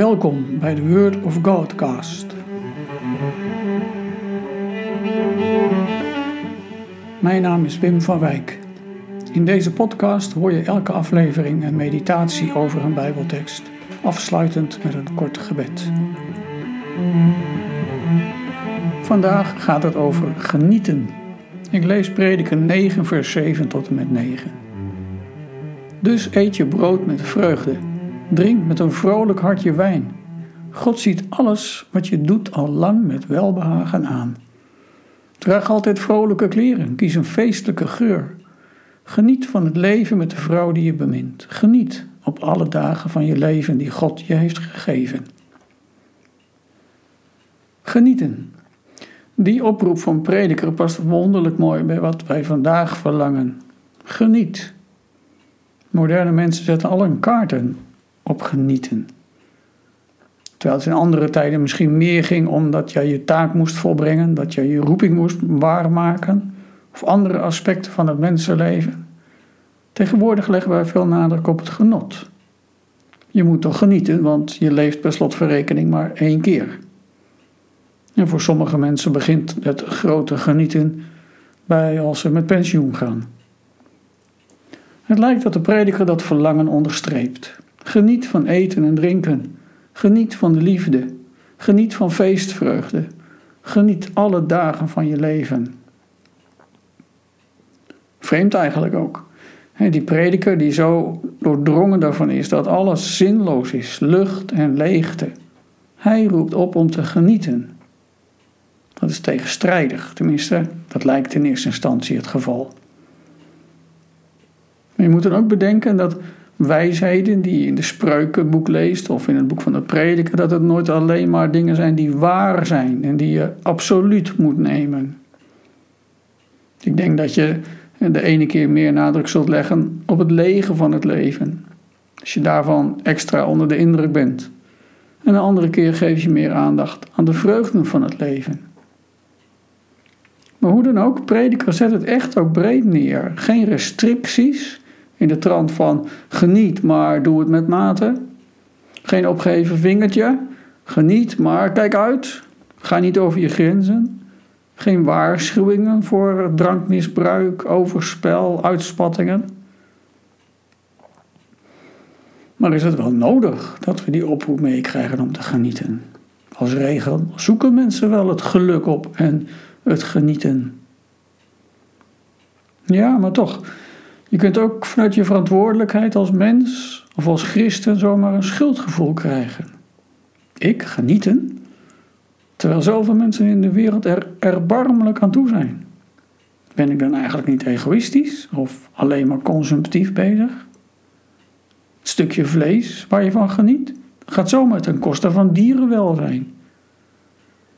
Welkom bij de Word of Godcast. Mijn naam is Wim van Wijk. In deze podcast hoor je elke aflevering een meditatie over een Bijbeltekst, afsluitend met een kort gebed. Vandaag gaat het over genieten. Ik lees Prediker 9, vers 7 tot en met 9. Dus eet je brood met vreugde Drink met een vrolijk hartje wijn. God ziet alles wat je doet al lang met welbehagen aan. Draag altijd vrolijke kleren, kies een feestelijke geur. Geniet van het leven met de vrouw die je bemint. Geniet op alle dagen van je leven die God je heeft gegeven. Genieten. Die oproep van prediker past wonderlijk mooi bij wat wij vandaag verlangen. Geniet. Moderne mensen zetten al hun kaarten op genieten. Terwijl het in andere tijden misschien meer ging omdat jij je taak moest volbrengen, dat jij je roeping moest waarmaken, of andere aspecten van het mensenleven. Tegenwoordig leggen wij veel nadruk op het genot. Je moet toch genieten, want je leeft per slotverrekening maar één keer. En voor sommige mensen begint het grote genieten bij als ze met pensioen gaan. Het lijkt dat de prediker dat verlangen onderstreept. Geniet van eten en drinken. Geniet van de liefde. Geniet van feestvreugde. Geniet alle dagen van je leven. Vreemd eigenlijk ook. Die prediker die zo doordrongen daarvan is dat alles zinloos is, lucht en leegte. Hij roept op om te genieten. Dat is tegenstrijdig, tenminste, dat lijkt in eerste instantie het geval. Je moet dan ook bedenken dat wijsheden die je in de spreukenboek leest of in het boek van de prediker, dat het nooit alleen maar dingen zijn die waar zijn en die je absoluut moet nemen. Ik denk dat je de ene keer meer nadruk zult leggen op het lege van het leven, als je daarvan extra onder de indruk bent. En de andere keer geef je meer aandacht aan de vreugden van het leven. Maar hoe dan ook, prediker zet het echt ook breed neer. Geen restricties, in de trant van geniet, maar doe het met mate. Geen opgeven vingertje. Geniet, maar kijk uit. Ga niet over je grenzen. Geen waarschuwingen voor drankmisbruik, overspel, uitspattingen. Maar is het wel nodig dat we die oproep meekrijgen om te genieten? Als regel zoeken mensen wel het geluk op en het genieten. Ja, maar toch, je kunt ook vanuit je verantwoordelijkheid als mens of als christen zomaar een schuldgevoel krijgen. Ik genieten, terwijl zoveel mensen in de wereld er erbarmelijk aan toe zijn. Ben ik dan eigenlijk niet egoïstisch of alleen maar consumptief bezig? Het stukje vlees waar je van geniet gaat zomaar ten koste van dierenwelzijn.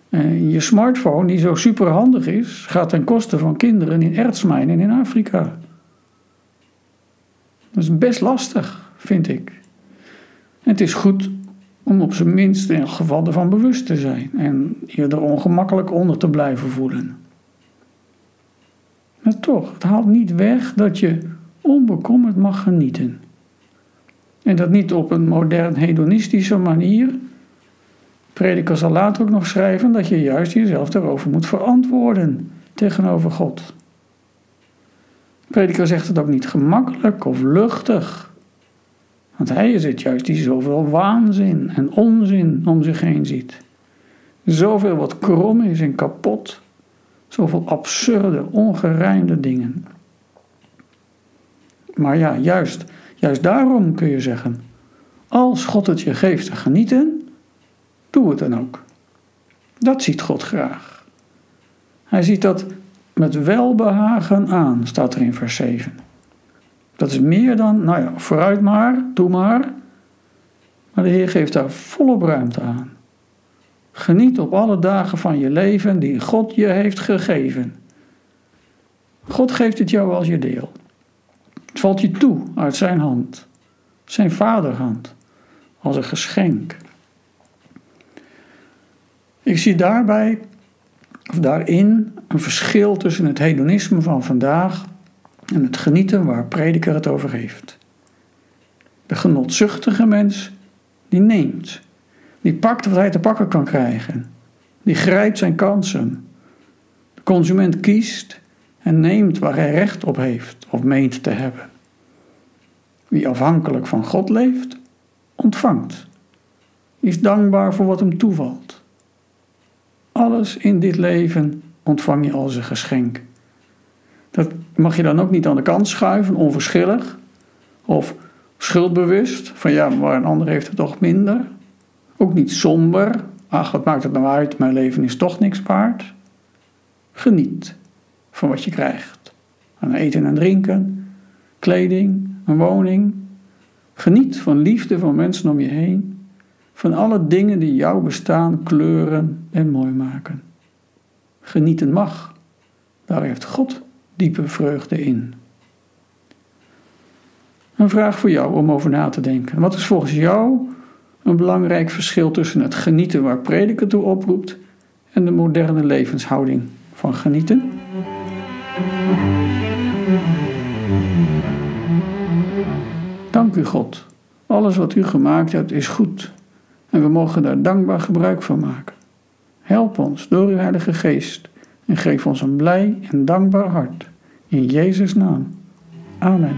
En je smartphone, die zo superhandig is, gaat ten koste van kinderen in ertsmijnen in Afrika. Is best lastig, vind ik. het is goed om op zijn minst in elk geval ervan bewust te zijn en je er ongemakkelijk onder te blijven voelen. Maar toch, het haalt niet weg dat je onbekommerd mag genieten. En dat niet op een modern hedonistische manier. Prediker zal later ook nog schrijven dat je juist jezelf daarover moet verantwoorden tegenover God prediker zegt het ook niet gemakkelijk of luchtig. Want hij is het juist die zoveel waanzin en onzin om zich heen ziet. Zoveel wat krom is en kapot. Zoveel absurde, ongerijmde dingen. Maar ja, juist, juist daarom kun je zeggen: als God het je geeft te genieten, doe het dan ook. Dat ziet God graag. Hij ziet dat met welbehagen aan, staat er in vers 7. Dat is meer dan, nou ja, vooruit maar, doe maar. Maar de Heer geeft daar volop ruimte aan. Geniet op alle dagen van je leven die God je heeft gegeven. God geeft het jou als je deel. Het valt je toe uit zijn hand, zijn vaderhand, als een geschenk. Ik zie daarbij daarin een verschil tussen het hedonisme van vandaag en het genieten waar prediker het over heeft. De genotzuchtige mens, die neemt, Die pakt wat hij te pakken kan krijgen. Die grijpt zijn kansen. De consument kiest en neemt waar hij recht op heeft of meent te hebben. Wie afhankelijk van God leeft, ontvangt. Is dankbaar voor wat hem toevalt. Alles in dit leven ontvang je als een geschenk. Dat mag je dan ook niet aan de kant schuiven, onverschillig of schuldbewust, van ja, maar een ander heeft het toch minder. Ook niet somber, ach, wat maakt het nou uit, mijn leven is toch niks waard. Geniet van wat je krijgt. Aan eten en drinken, kleding, een woning. Geniet van liefde van mensen om je heen, van alle dingen die jouw bestaan kleuren en mooi maken. Genieten mag, daar heeft God diepe vreugde in. Een vraag voor jou om over na te denken. Wat is volgens jou een belangrijk verschil tussen het genieten waar prediker toe oproept en de moderne levenshouding van genieten? Dank u God. Alles wat u gemaakt hebt is goed en we mogen daar dankbaar gebruik van maken. Help ons door uw Heilige Geest en geef ons een blij en dankbaar hart. In Jezus' naam. Amen.